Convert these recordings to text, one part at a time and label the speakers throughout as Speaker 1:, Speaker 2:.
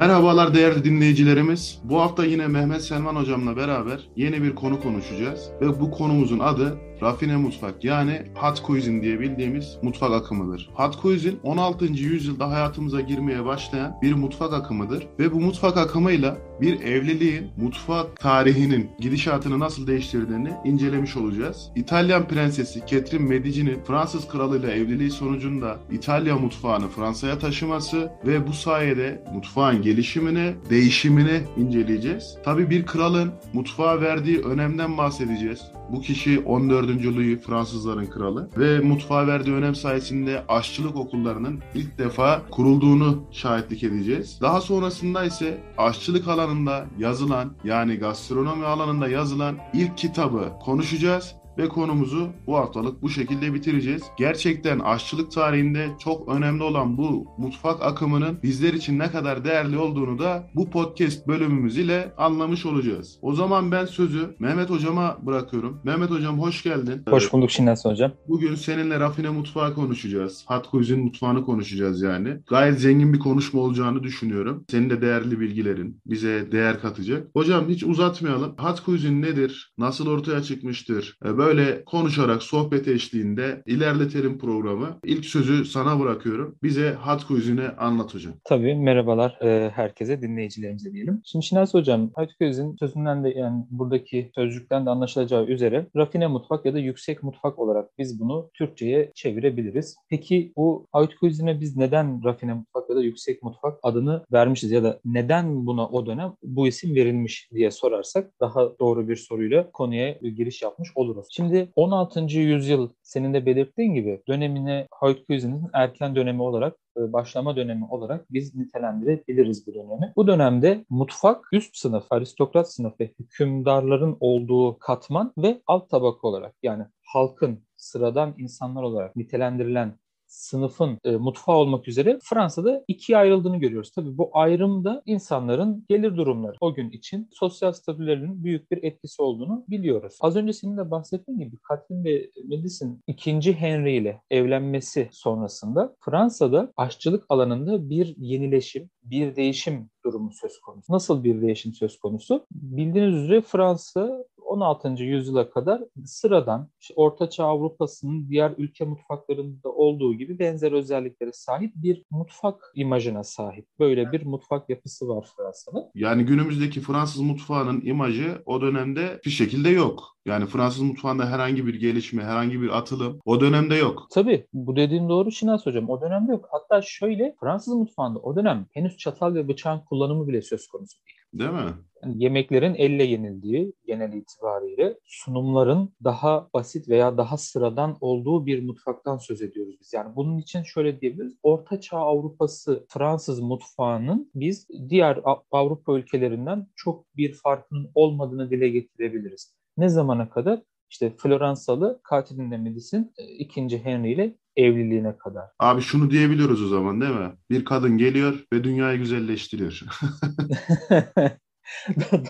Speaker 1: Merhabalar değerli dinleyicilerimiz. Bu hafta yine Mehmet Selman hocamla beraber yeni bir konu konuşacağız. Ve bu konumuzun adı rafine mutfak yani hot cuisine diye bildiğimiz mutfak akımıdır. Hot cuisine 16. yüzyılda hayatımıza girmeye başlayan bir mutfak akımıdır. Ve bu mutfak akımıyla bir evliliğin mutfak tarihinin gidişatını nasıl değiştirdiğini incelemiş olacağız. İtalyan prensesi Catherine Medici'nin Fransız kralıyla evliliği sonucunda İtalya mutfağını Fransa'ya taşıması ve bu sayede mutfağın gelişimini, değişimini inceleyeceğiz. Tabi bir kralın mutfağa verdiği önemden bahsedeceğiz. Bu kişi 14. Louis Fransızların kralı ve mutfağa verdiği önem sayesinde aşçılık okullarının ilk defa kurulduğunu şahitlik edeceğiz. Daha sonrasında ise aşçılık alanında yazılan yani gastronomi alanında yazılan ilk kitabı konuşacağız ve konumuzu bu haftalık bu şekilde bitireceğiz. Gerçekten aşçılık tarihinde çok önemli olan bu mutfak akımının bizler için ne kadar değerli olduğunu da bu podcast bölümümüz ile anlamış olacağız. O zaman ben sözü Mehmet hocama bırakıyorum. Mehmet hocam hoş geldin.
Speaker 2: Hoş bulduk Şinasi hocam.
Speaker 1: Bugün seninle rafine mutfağı konuşacağız. Cuisine mutfağını konuşacağız yani. Gayet zengin bir konuşma olacağını düşünüyorum. Senin de değerli bilgilerin bize değer katacak. Hocam hiç uzatmayalım. Cuisine nedir? Nasıl ortaya çıkmıştır? Böyle böyle konuşarak sohbet eşliğinde ilerletelim programı. İlk sözü sana bırakıyorum. Bize Hot Cuisine'i anlat hocam.
Speaker 2: Tabii merhabalar e, herkese dinleyicilerimize diyelim. Şimdi Şinas hocam Hot Cuisine sözünden de yani buradaki sözcükten de anlaşılacağı üzere rafine mutfak ya da yüksek mutfak olarak biz bunu Türkçe'ye çevirebiliriz. Peki bu Hot Cuisine'e biz neden rafine mutfak ya da yüksek mutfak adını vermişiz ya da neden buna o dönem bu isim verilmiş diye sorarsak daha doğru bir soruyla konuya giriş yapmış oluruz. Şimdi 16. yüzyıl senin de belirttiğin gibi dönemine Haydkuyzen'in erken dönemi olarak e, başlama dönemi olarak biz nitelendirebiliriz bu dönemi. Bu dönemde mutfak üst sınıf, aristokrat sınıf ve hükümdarların olduğu katman ve alt tabaka olarak yani halkın sıradan insanlar olarak nitelendirilen sınıfın e, mutfağı olmak üzere Fransa'da ikiye ayrıldığını görüyoruz. Tabii bu ayrımda insanların gelir durumları o gün için sosyal statülerinin büyük bir etkisi olduğunu biliyoruz. Az önce senin de bahsettiğin gibi Catherine ve Medicine 2. Henry ile evlenmesi sonrasında Fransa'da aşçılık alanında bir yenileşim, bir değişim durumu söz konusu. Nasıl bir değişim söz konusu? Bildiğiniz üzere Fransa 16. yüzyıla kadar sıradan işte Ortaçağ Avrupa'sının diğer ülke mutfaklarında olduğu gibi benzer özelliklere sahip bir mutfak imajına sahip. Böyle bir mutfak yapısı var Fransa'nın.
Speaker 1: Yani günümüzdeki Fransız mutfağının imajı o dönemde bir şekilde yok. Yani Fransız mutfağında herhangi bir gelişme, herhangi bir atılım o dönemde yok.
Speaker 2: Tabii bu dediğin doğru Şinas Hocam. O dönemde yok. Hatta şöyle Fransız mutfağında o dönem henüz çatal ve bıçağın kullanımı bile söz konusu değil.
Speaker 1: Değil mi?
Speaker 2: Yemeklerin elle yenildiği genel itibariyle sunumların daha basit veya daha sıradan olduğu bir mutfaktan söz ediyoruz biz. Yani bunun için şöyle diyebiliriz. Orta Çağ Avrupası Fransız mutfağının biz diğer Avrupa ülkelerinden çok bir farkının olmadığını dile getirebiliriz. Ne zamana kadar? İşte Floransalı Catherine de Medici 2. Henry ile evliliğine kadar.
Speaker 1: Abi şunu diyebiliyoruz o zaman değil mi? Bir kadın geliyor ve dünyayı güzelleştiriyor.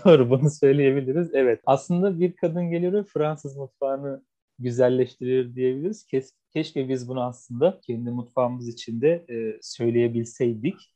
Speaker 2: Doğru bunu söyleyebiliriz. Evet. Aslında bir kadın geliyor ve Fransız mutfağını güzelleştirir diyebiliriz. Kes, keşke biz bunu aslında kendi mutfağımız içinde e, söyleyebilseydik.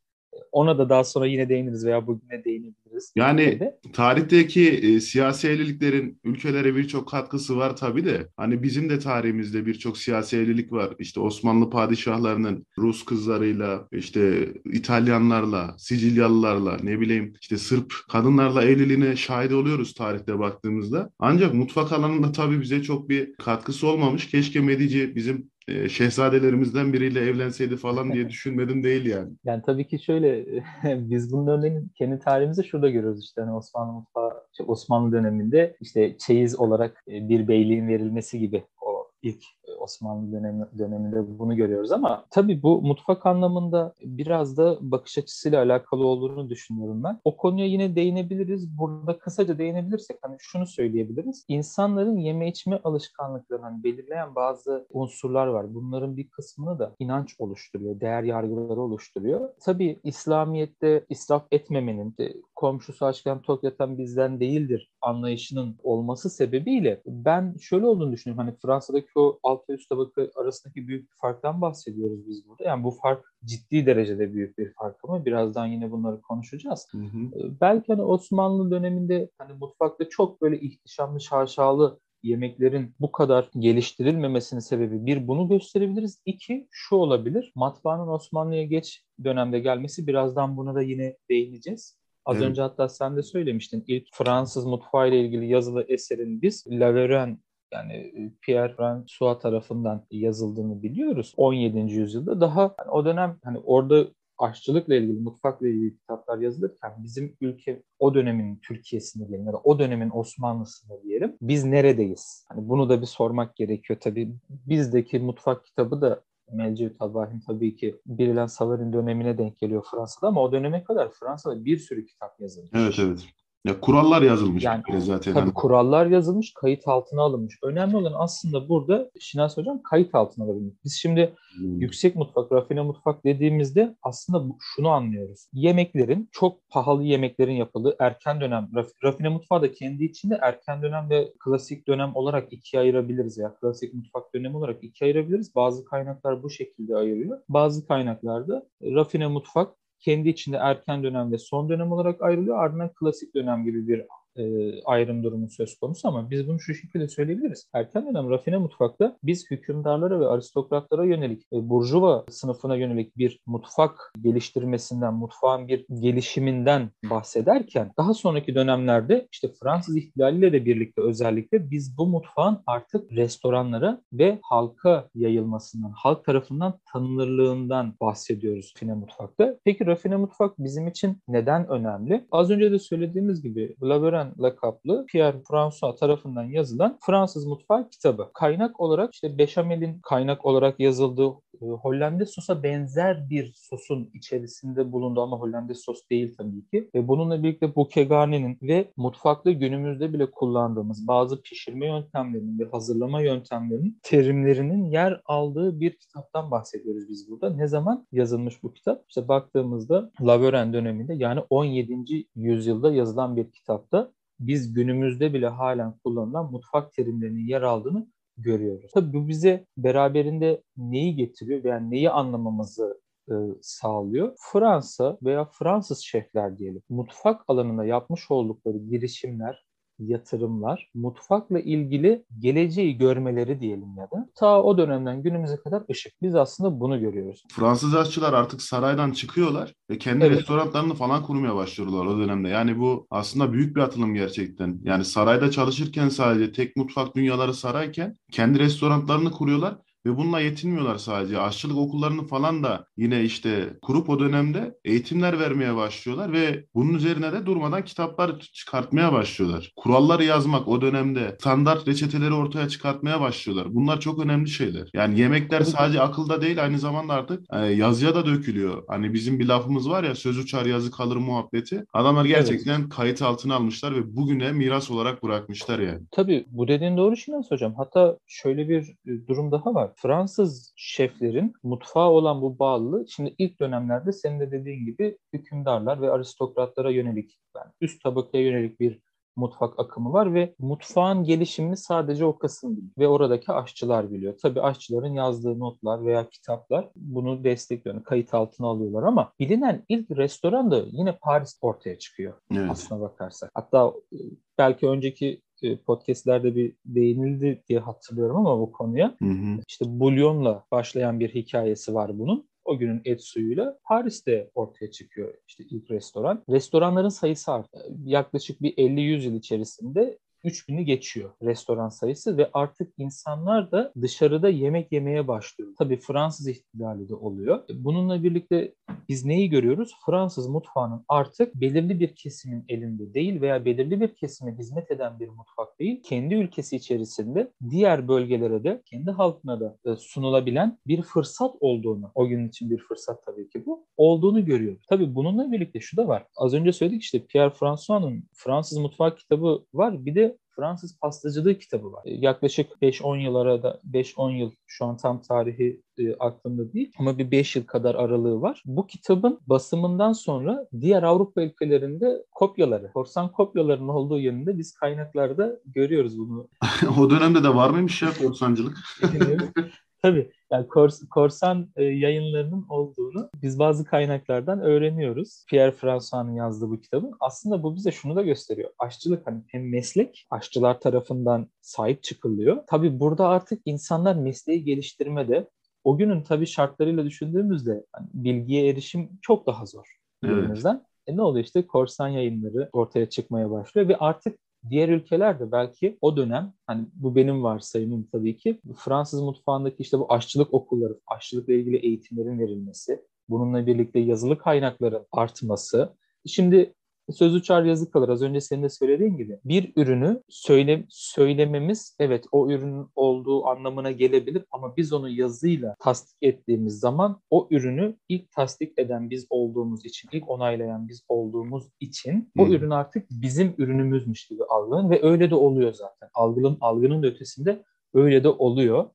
Speaker 2: Ona da daha sonra yine değiniriz veya bugüne değinebiliriz.
Speaker 1: Yani de. tarihteki e, siyasi evliliklerin ülkelere birçok katkısı var tabii de. Hani bizim de tarihimizde birçok siyasi evlilik var. İşte Osmanlı padişahlarının Rus kızlarıyla, işte İtalyanlarla, Sicilyalılarla, ne bileyim işte Sırp kadınlarla evliliğine şahit oluyoruz tarihte baktığımızda. Ancak mutfak alanında tabii bize çok bir katkısı olmamış. Keşke Medici bizim e, şehzadelerimizden biriyle evlenseydi falan diye düşünmedim değil yani.
Speaker 2: Yani tabii ki şöyle biz bunun örneğini kendi tarihimizde şurada görüyoruz işte hani Osmanlı mutfağı Osmanlı döneminde işte çeyiz olarak e, bir beyliğin verilmesi gibi o ilk Osmanlı dönemi, döneminde bunu görüyoruz ama tabii bu mutfak anlamında biraz da bakış açısıyla alakalı olduğunu düşünüyorum ben. O konuya yine değinebiliriz. Burada kısaca değinebilirsek hani şunu söyleyebiliriz. İnsanların yeme içme alışkanlıklarını hani belirleyen bazı unsurlar var. Bunların bir kısmını da inanç oluşturuyor, değer yargıları oluşturuyor. Tabii İslamiyet'te israf etmemenin, komşusu açken tok yatan bizden değildir anlayışının olması sebebiyle ben şöyle olduğunu düşünüyorum. Hani Fransa'daki o alt ve üst tabaka arasındaki büyük bir farktan bahsediyoruz biz burada. Yani bu fark ciddi derecede büyük bir fark ama birazdan yine bunları konuşacağız. Hı hı. Ee, belki hani Osmanlı döneminde hani mutfakta çok böyle ihtişamlı, şaşalı yemeklerin bu kadar geliştirilmemesinin sebebi bir bunu gösterebiliriz. İki şu olabilir. Matbaanın Osmanlı'ya geç dönemde gelmesi birazdan buna da yine değineceğiz. Az evet. önce hatta sen de söylemiştin. İlk Fransız mutfağı ile ilgili yazılı eserin biz Laveran yani e, Pierre François tarafından yazıldığını biliyoruz. 17. yüzyılda daha yani o dönem hani orada aşçılıkla ilgili, mutfakla ilgili kitaplar yazılırken bizim ülke o dönemin Türkiye'sinde diyelim ya da o dönemin Osmanlısında diyelim biz neredeyiz? Hani bunu da bir sormak gerekiyor tabii. Bizdeki mutfak kitabı da Mevcut Abahim tabii ki Birilen Savarin dönemine denk geliyor Fransa'da ama o döneme kadar Fransa'da bir sürü kitap yazılmış.
Speaker 1: Evet evet. Ya kurallar yazılmış yani, zaten.
Speaker 2: Tabii kurallar yazılmış, kayıt altına alınmış. Önemli olan aslında burada Şinas Hocam kayıt altına alabilmek. Biz şimdi hmm. yüksek mutfak, rafine mutfak dediğimizde aslında şunu anlıyoruz. Yemeklerin, çok pahalı yemeklerin yapıldığı erken dönem, raf, rafine mutfağı da kendi içinde erken dönem ve klasik dönem olarak ikiye ayırabiliriz ya. Klasik mutfak dönemi olarak ikiye ayırabiliriz. Bazı kaynaklar bu şekilde ayırıyor. Bazı kaynaklarda rafine mutfak kendi içinde erken dönem ve son dönem olarak ayrılıyor. Ardından klasik dönem gibi bir e, ayrım durumu söz konusu ama biz bunu şu şekilde söyleyebiliriz. Erken dönem rafine mutfakta biz hükümdarlara ve aristokratlara yönelik, e, burjuva sınıfına yönelik bir mutfak geliştirmesinden, mutfağın bir gelişiminden bahsederken daha sonraki dönemlerde işte Fransız ihtilaliyle de birlikte özellikle biz bu mutfağın artık restoranlara ve halka yayılmasından, halk tarafından tanınırlığından bahsediyoruz rafine mutfakta. Peki rafine mutfak bizim için neden önemli? Az önce de söylediğimiz gibi Laveran lakaplı Pierre François tarafından yazılan Fransız mutfağı kitabı. Kaynak olarak işte beşamelin kaynak olarak yazıldığı e, Hollandaise sosa benzer bir sosun içerisinde bulundu ama Hollandaise sos değil tabii ki. Ve bununla birlikte Bukegarni'nin ve mutfakta günümüzde bile kullandığımız bazı pişirme yöntemlerinin ve hazırlama yöntemlerinin terimlerinin yer aldığı bir kitaptan bahsediyoruz biz burada. Ne zaman yazılmış bu kitap? İşte baktığımızda Laveren döneminde yani 17. yüzyılda yazılan bir kitapta biz günümüzde bile halen kullanılan mutfak terimlerinin yer aldığını görüyoruz. Tabii bu bize beraberinde neyi getiriyor veya neyi anlamamızı e, sağlıyor. Fransa veya Fransız şefler diyelim mutfak alanında yapmış oldukları girişimler yatırımlar, mutfakla ilgili geleceği görmeleri diyelim ya da ta o dönemden günümüze kadar ışık. Biz aslında bunu görüyoruz.
Speaker 1: Fransız aşçılar artık saraydan çıkıyorlar ve kendi evet. restoranlarını falan kurmaya başlıyorlar o dönemde. Yani bu aslında büyük bir atılım gerçekten. Yani sarayda çalışırken sadece tek mutfak dünyaları sarayken kendi restoranlarını kuruyorlar ve bununla yetinmiyorlar sadece. Aşçılık okullarını falan da yine işte kurup o dönemde eğitimler vermeye başlıyorlar ve bunun üzerine de durmadan kitaplar çıkartmaya başlıyorlar. Kuralları yazmak o dönemde standart reçeteleri ortaya çıkartmaya başlıyorlar. Bunlar çok önemli şeyler. Yani yemekler sadece akılda değil aynı zamanda artık e, yazıya da dökülüyor. Hani bizim bir lafımız var ya söz uçar yazı kalır muhabbeti. Adamlar gerçekten evet. kayıt altına almışlar ve bugüne miras olarak bırakmışlar yani.
Speaker 2: Tabii bu dediğin doğru Şinas Hocam. Hatta şöyle bir e, durum daha var. Fransız şeflerin mutfağa olan bu bağlılığı şimdi ilk dönemlerde senin de dediğin gibi hükümdarlar ve aristokratlara yönelik yani üst tabakaya yönelik bir mutfak akımı var ve mutfağın gelişimini sadece o kısım biliyor ve oradaki aşçılar biliyor. Tabii aşçıların yazdığı notlar veya kitaplar bunu destekliyor, kayıt altına alıyorlar ama bilinen ilk restoran da yine Paris ortaya çıkıyor evet. aslına bakarsak. Hatta e, belki önceki podcastlerde bir değinildi diye hatırlıyorum ama bu konuya. Hı hı. İşte bulyonla başlayan bir hikayesi var bunun. O günün et suyuyla Paris'te ortaya çıkıyor işte ilk restoran. Restoranların sayısı arttı. Yaklaşık bir 50-100 yıl içerisinde 3000'i geçiyor restoran sayısı ve artık insanlar da dışarıda yemek yemeye başlıyor. Tabii Fransız ihtilali de oluyor. Bununla birlikte biz neyi görüyoruz? Fransız mutfağının artık belirli bir kesimin elinde değil veya belirli bir kesime hizmet eden bir mutfak değil, kendi ülkesi içerisinde diğer bölgelere de kendi halkına da e, sunulabilen bir fırsat olduğunu, o gün için bir fırsat tabii ki bu, olduğunu görüyoruz. Tabii bununla birlikte şu da var. Az önce söyledik işte Pierre François'ın Fransız mutfak kitabı var. Bir de Fransız pastacılığı kitabı var. Yaklaşık 5-10 yıl arada 5-10 yıl şu an tam tarihi e, aklımda değil ama bir 5 yıl kadar aralığı var. Bu kitabın basımından sonra diğer Avrupa ülkelerinde kopyaları, korsan kopyalarının olduğu yönünde biz kaynaklarda görüyoruz bunu.
Speaker 1: o dönemde de var mıymış ya korsancılık?
Speaker 2: Tabii yani kors, korsan e, yayınlarının olduğunu biz bazı kaynaklardan öğreniyoruz. Pierre François'ın yazdığı bu kitabın. Aslında bu bize şunu da gösteriyor. Aşçılık hani hem meslek, aşçılar tarafından sahip çıkılıyor. Tabii burada artık insanlar mesleği geliştirmede o günün tabii şartlarıyla düşündüğümüzde hani bilgiye erişim çok daha zor. Evet. E ne oluyor işte korsan yayınları ortaya çıkmaya başlıyor ve artık Diğer ülkeler de belki o dönem hani bu benim varsayımım tabii ki Fransız mutfağındaki işte bu aşçılık okulları, aşçılıkla ilgili eğitimlerin verilmesi, bununla birlikte yazılı kaynakların artması. Şimdi söz uçar yazı kalır. Az önce senin de söylediğin gibi. Bir ürünü söyle, söylememiz evet o ürünün olduğu anlamına gelebilir ama biz onu yazıyla tasdik ettiğimiz zaman o ürünü ilk tasdik eden biz olduğumuz için, ilk onaylayan biz olduğumuz için o hmm. ürün artık bizim ürünümüzmüş gibi algılanır ve öyle de oluyor zaten. Algının, algının ötesinde öyle de oluyor.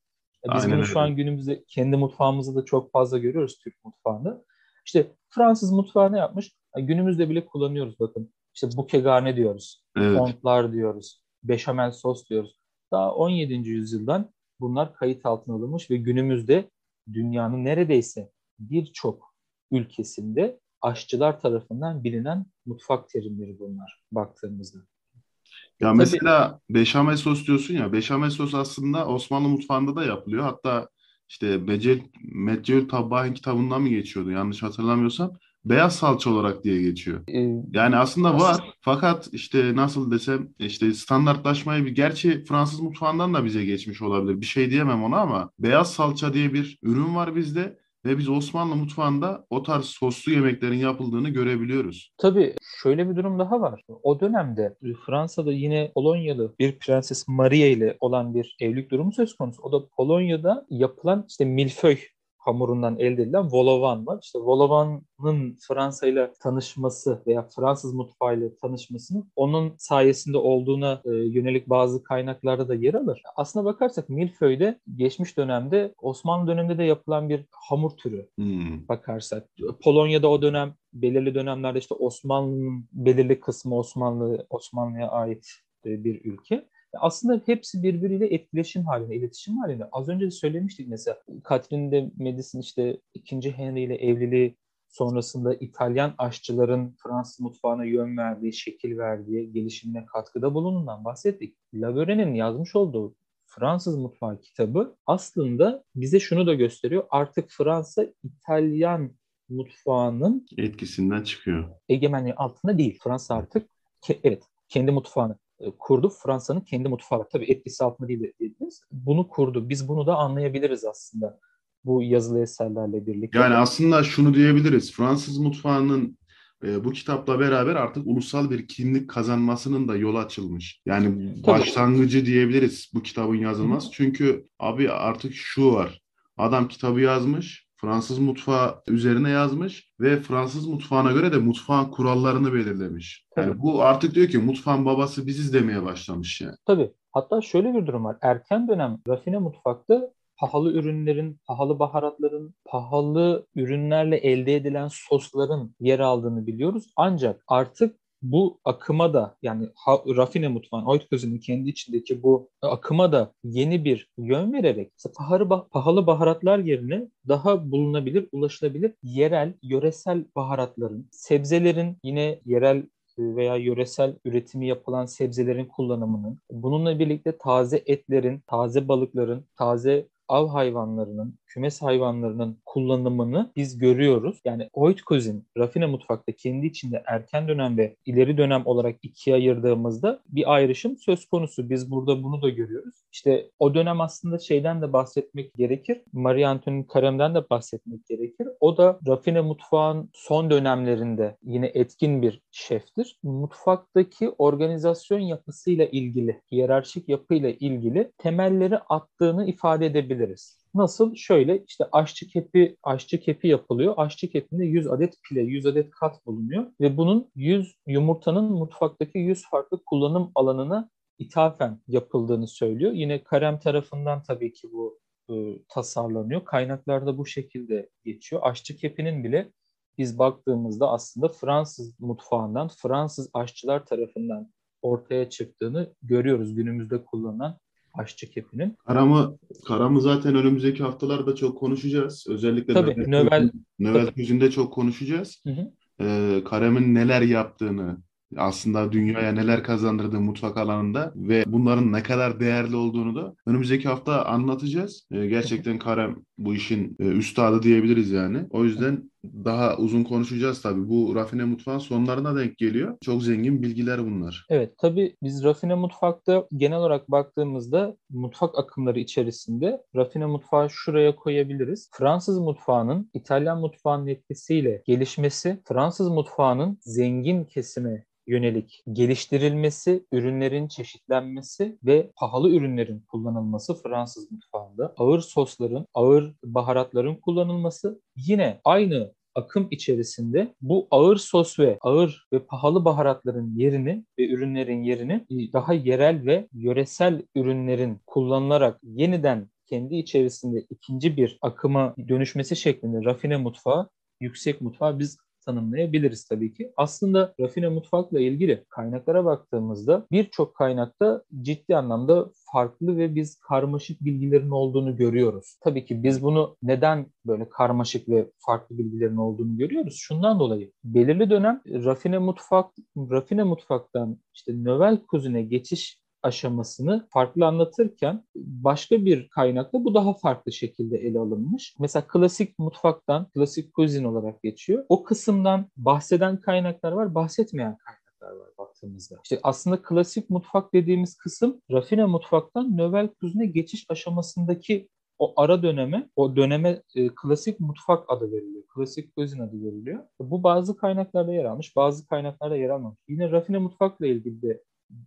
Speaker 2: Biz Aynen bunu öyle. şu an günümüzde kendi mutfağımızda da çok fazla görüyoruz Türk mutfağında. İşte Fransız mutfağı ne yapmış? Günümüzde bile kullanıyoruz bakın. İşte bukegane diyoruz. Evet. Fontlar diyoruz. Beşamel sos diyoruz. Daha 17. yüzyıldan bunlar kayıt altına alınmış ve günümüzde dünyanın neredeyse birçok ülkesinde aşçılar tarafından bilinen mutfak terimleri bunlar baktığımızda.
Speaker 1: Ya Tabii, mesela beşamel sos diyorsun ya, beşamel sos aslında Osmanlı mutfağında da yapılıyor. Hatta işte Mecel, Mecel Tabbah'ın kitabından mı geçiyordu yanlış hatırlamıyorsam beyaz salça olarak diye geçiyor. Ee, yani aslında var fakat işte nasıl desem işte standartlaşmayı bir gerçi Fransız mutfağından da bize geçmiş olabilir. Bir şey diyemem ona ama beyaz salça diye bir ürün var bizde ve biz Osmanlı mutfağında o tarz soslu yemeklerin yapıldığını görebiliyoruz.
Speaker 2: Tabii şöyle bir durum daha var. O dönemde Fransa'da yine Polonyalı bir Prenses Maria ile olan bir evlilik durumu söz konusu. O da Polonya'da yapılan işte milföy hamurundan elde edilen volovan var. İşte volovanın Fransa ile tanışması veya Fransız mutfağıyla tanışmasının onun sayesinde olduğuna e, yönelik bazı kaynaklarda da yer alır. Aslına bakarsak milföyde geçmiş dönemde Osmanlı döneminde de yapılan bir hamur türü hmm. bakarsak. Polonya'da o dönem belirli dönemlerde işte Osmanlı'nın belirli kısmı Osmanlı Osmanlı'ya ait e, bir ülke aslında hepsi birbiriyle etkileşim halinde, iletişim halinde. Az önce de söylemiştik mesela Catherine de Medici işte ikinci Henry ile evliliği sonrasında İtalyan aşçıların Fransız mutfağına yön verdiği, şekil verdiği, gelişimine katkıda bulunduğundan bahsettik. Laveure'nin yazmış olduğu Fransız mutfağı kitabı aslında bize şunu da gösteriyor. Artık Fransa İtalyan mutfağının
Speaker 1: etkisinden çıkıyor.
Speaker 2: Egemenliği altında değil. Fransa artık ke- evet kendi mutfağını kurdu. Fransa'nın kendi mutfağı var. Tabii etkisi altında değil dediniz. Bunu kurdu. Biz bunu da anlayabiliriz aslında bu yazılı eserlerle birlikte.
Speaker 1: Yani aslında şunu diyebiliriz. Fransız mutfağının e, bu kitapla beraber artık ulusal bir kimlik kazanmasının da yol açılmış. Yani Tabii. başlangıcı diyebiliriz bu kitabın yazılması. Hı. Çünkü abi artık şu var. Adam kitabı yazmış Fransız mutfağı üzerine yazmış ve Fransız mutfağına göre de mutfağın kurallarını belirlemiş. Yani Tabii. bu artık diyor ki mutfağın babası biziz demeye başlamış yani.
Speaker 2: Tabii. Hatta şöyle bir durum var. Erken dönem rafine mutfakta pahalı ürünlerin, pahalı baharatların, pahalı ürünlerle elde edilen sosların yer aldığını biliyoruz. Ancak artık bu akıma da yani rafine mutfağın, Oitköz'ün kendi içindeki bu akıma da yeni bir yön vererek pahalı, pahalı baharatlar yerine daha bulunabilir, ulaşılabilir yerel, yöresel baharatların, sebzelerin yine yerel veya yöresel üretimi yapılan sebzelerin kullanımının, bununla birlikte taze etlerin, taze balıkların, taze av hayvanlarının, kümes hayvanlarının kullanımını biz görüyoruz. Yani Oitkos'in rafine mutfakta kendi içinde erken dönem ve ileri dönem olarak ikiye ayırdığımızda bir ayrışım söz konusu. Biz burada bunu da görüyoruz. İşte o dönem aslında şeyden de bahsetmek gerekir. Marie Antoinette Carême'den de bahsetmek gerekir. O da rafine mutfağın son dönemlerinde yine etkin bir şeftir. Mutfaktaki organizasyon yapısıyla ilgili, hiyerarşik yapıyla ilgili temelleri attığını ifade edebiliriz. Nasıl? Şöyle işte aşçı kepi, aşçı kepi yapılıyor. Aşçı kepinde 100 adet pile, 100 adet kat bulunuyor ve bunun 100 yumurtanın mutfaktaki 100 farklı kullanım alanına ithafen yapıldığını söylüyor. Yine Karem tarafından tabii ki bu e, tasarlanıyor. Kaynaklarda bu şekilde geçiyor. Aşçı kepinin bile biz baktığımızda aslında Fransız mutfağından, Fransız aşçılar tarafından ortaya çıktığını görüyoruz günümüzde kullanılan aşçı kepinin.
Speaker 1: Karamı, Karamı zaten önümüzdeki haftalarda çok konuşacağız. Özellikle
Speaker 2: Tabii, Nöbel,
Speaker 1: Nöbel Tüzü'nde çok konuşacağız. Hı hı. Ee, Karam'ın neler yaptığını, aslında dünyaya neler kazandırdığı mutfak alanında ve bunların ne kadar değerli olduğunu da önümüzdeki hafta anlatacağız. Ee, gerçekten Karem bu işin e, üstadı diyebiliriz yani. O yüzden daha uzun konuşacağız tabii. Bu rafine mutfağın sonlarına denk geliyor. Çok zengin bilgiler bunlar.
Speaker 2: Evet tabii biz rafine mutfakta genel olarak baktığımızda mutfak akımları içerisinde rafine mutfağı şuraya koyabiliriz. Fransız mutfağının İtalyan mutfağının etkisiyle gelişmesi, Fransız mutfağının zengin kesime yönelik geliştirilmesi, ürünlerin çeşitlenmesi ve pahalı ürünlerin kullanılması Fransız mutfağında, ağır sosların, ağır baharatların kullanılması yine aynı akım içerisinde bu ağır sos ve ağır ve pahalı baharatların yerini ve ürünlerin yerini daha yerel ve yöresel ürünlerin kullanılarak yeniden kendi içerisinde ikinci bir akıma dönüşmesi şeklinde rafine mutfağı, yüksek mutfağı biz tanımlayabiliriz tabii ki. Aslında rafine mutfakla ilgili kaynaklara baktığımızda birçok kaynakta ciddi anlamda farklı ve biz karmaşık bilgilerin olduğunu görüyoruz. Tabii ki biz bunu neden böyle karmaşık ve farklı bilgilerin olduğunu görüyoruz? Şundan dolayı belirli dönem rafine mutfak rafine mutfaktan işte növel kuzine geçiş aşamasını farklı anlatırken başka bir kaynakta bu daha farklı şekilde ele alınmış. Mesela klasik mutfaktan, klasik kuzin olarak geçiyor. O kısımdan bahseden kaynaklar var, bahsetmeyen kaynaklar var baktığımızda. İşte aslında klasik mutfak dediğimiz kısım rafine mutfaktan növel kuzine geçiş aşamasındaki o ara döneme, o döneme e, klasik mutfak adı veriliyor. Klasik kuzin adı veriliyor. Bu bazı kaynaklarda yer almış, bazı kaynaklarda yer almamış. Yine rafine mutfakla ilgili de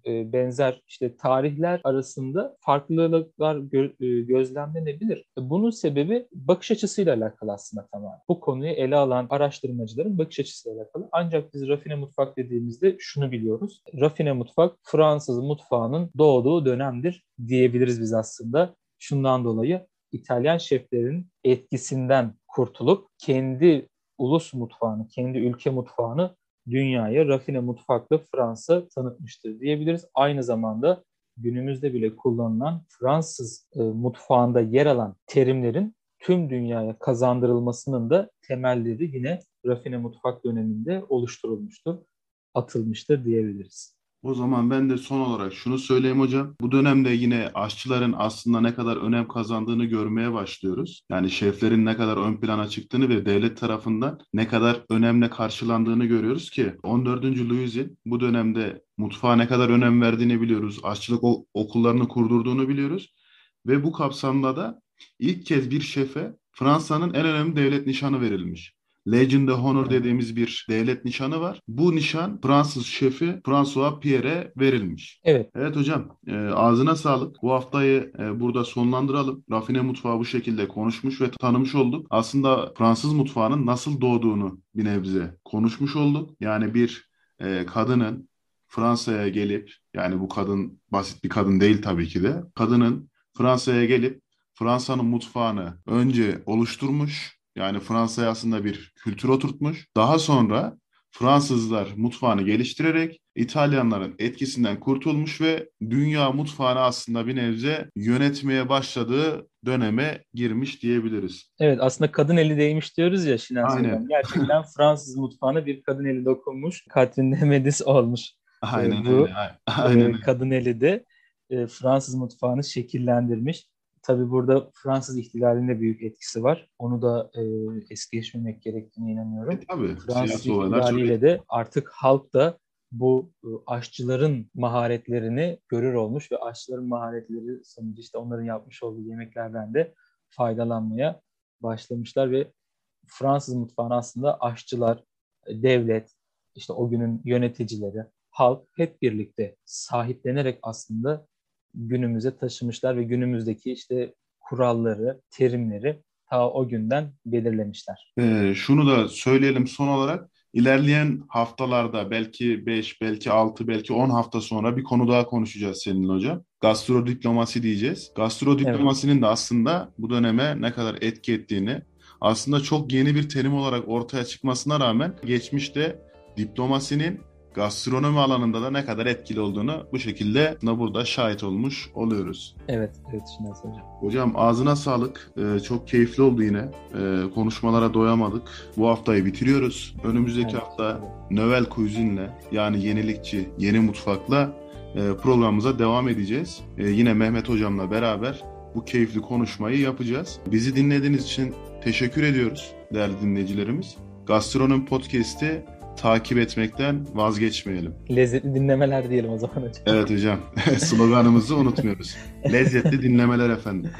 Speaker 2: e, benzer işte tarihler arasında farklılıklar gö- e, gözlemlenebilir. Bunun sebebi bakış açısıyla alakalı aslında tamamen. Bu konuyu ele alan araştırmacıların bakış açısıyla alakalı. Ancak biz rafine mutfak dediğimizde şunu biliyoruz. Rafine mutfak Fransız mutfağının doğduğu dönemdir diyebiliriz biz aslında. Şundan dolayı İtalyan şeflerin etkisinden kurtulup kendi ulus mutfağını, kendi ülke mutfağını dünyaya rafine mutfaklı Fransa tanıtmıştır diyebiliriz. Aynı zamanda günümüzde bile kullanılan Fransız e, mutfağında yer alan terimlerin tüm dünyaya kazandırılmasının da temelleri yine rafine mutfak döneminde oluşturulmuştur, atılmıştır diyebiliriz.
Speaker 1: O zaman ben de son olarak şunu söyleyeyim hocam. Bu dönemde yine aşçıların aslında ne kadar önem kazandığını görmeye başlıyoruz. Yani şeflerin ne kadar ön plana çıktığını ve devlet tarafından ne kadar önemli karşılandığını görüyoruz ki 14. Louis'in bu dönemde mutfağa ne kadar önem verdiğini biliyoruz. Aşçılık okullarını kurdurduğunu biliyoruz. Ve bu kapsamda da ilk kez bir şefe Fransa'nın en önemli devlet nişanı verilmiş. Legion de Honor dediğimiz bir devlet nişanı var. Bu nişan Fransız şefi François Pierre'e verilmiş.
Speaker 2: Evet.
Speaker 1: Evet hocam e, ağzına sağlık. Bu haftayı e, burada sonlandıralım. Rafine mutfağı bu şekilde konuşmuş ve tanımış olduk. Aslında Fransız mutfağının nasıl doğduğunu bir nebze konuşmuş olduk. Yani bir e, kadının Fransa'ya gelip yani bu kadın basit bir kadın değil tabii ki de. Kadının Fransa'ya gelip Fransa'nın mutfağını önce oluşturmuş yani Fransa'ya aslında bir kültür oturtmuş. Daha sonra Fransızlar mutfağını geliştirerek İtalyanların etkisinden kurtulmuş ve dünya mutfağını aslında bir nebze yönetmeye başladığı döneme girmiş diyebiliriz.
Speaker 2: Evet aslında kadın eli değmiş diyoruz ya Şinas Aynen. Gerçekten Fransız mutfağına bir kadın eli dokunmuş. Catherine de Medici olmuş.
Speaker 1: Aynen ee, bu, öyle. Aynen.
Speaker 2: E, kadın eli de e, Fransız mutfağını şekillendirmiş. Tabii burada Fransız ihtilalinde büyük etkisi var. Onu da e, es geçmemek gerektiğine inanıyorum. E,
Speaker 1: tabii.
Speaker 2: Fransız ihtilaliyle çok... de artık halk da bu e, aşçıların maharetlerini görür olmuş ve aşçıların maharetleri sonucu işte onların yapmış olduğu yemeklerden de faydalanmaya başlamışlar ve Fransız mutfağını aslında aşçılar, e, devlet, işte o günün yöneticileri, halk hep birlikte sahiplenerek aslında günümüze taşımışlar ve günümüzdeki işte kuralları, terimleri ta o günden belirlemişler.
Speaker 1: Ee, şunu da söyleyelim son olarak ilerleyen haftalarda belki 5, belki 6, belki 10 hafta sonra bir konu daha konuşacağız seninle hocam. Gastro diplomasi diyeceğiz. Gastro diplomasinin evet. de aslında bu döneme ne kadar etki ettiğini aslında çok yeni bir terim olarak ortaya çıkmasına rağmen geçmişte diplomasinin gastronomi alanında da ne kadar etkili olduğunu bu şekilde da burada şahit olmuş oluyoruz.
Speaker 2: Evet, evet Şinasi Hocam.
Speaker 1: Hocam ağzına sağlık. Ee, çok keyifli oldu yine. Ee, konuşmalara doyamadık. Bu haftayı bitiriyoruz. Önümüzdeki evet, hafta evet. Növel Cuisine'le yani yenilikçi, yeni mutfakla e, programımıza devam edeceğiz. E, yine Mehmet Hocam'la beraber bu keyifli konuşmayı yapacağız. Bizi dinlediğiniz için teşekkür ediyoruz değerli dinleyicilerimiz. Gastronomi Podcast'i takip etmekten vazgeçmeyelim.
Speaker 2: Lezzetli dinlemeler diyelim o zaman hocam.
Speaker 1: Evet hocam. Sloganımızı unutmuyoruz. Lezzetli dinlemeler efendim.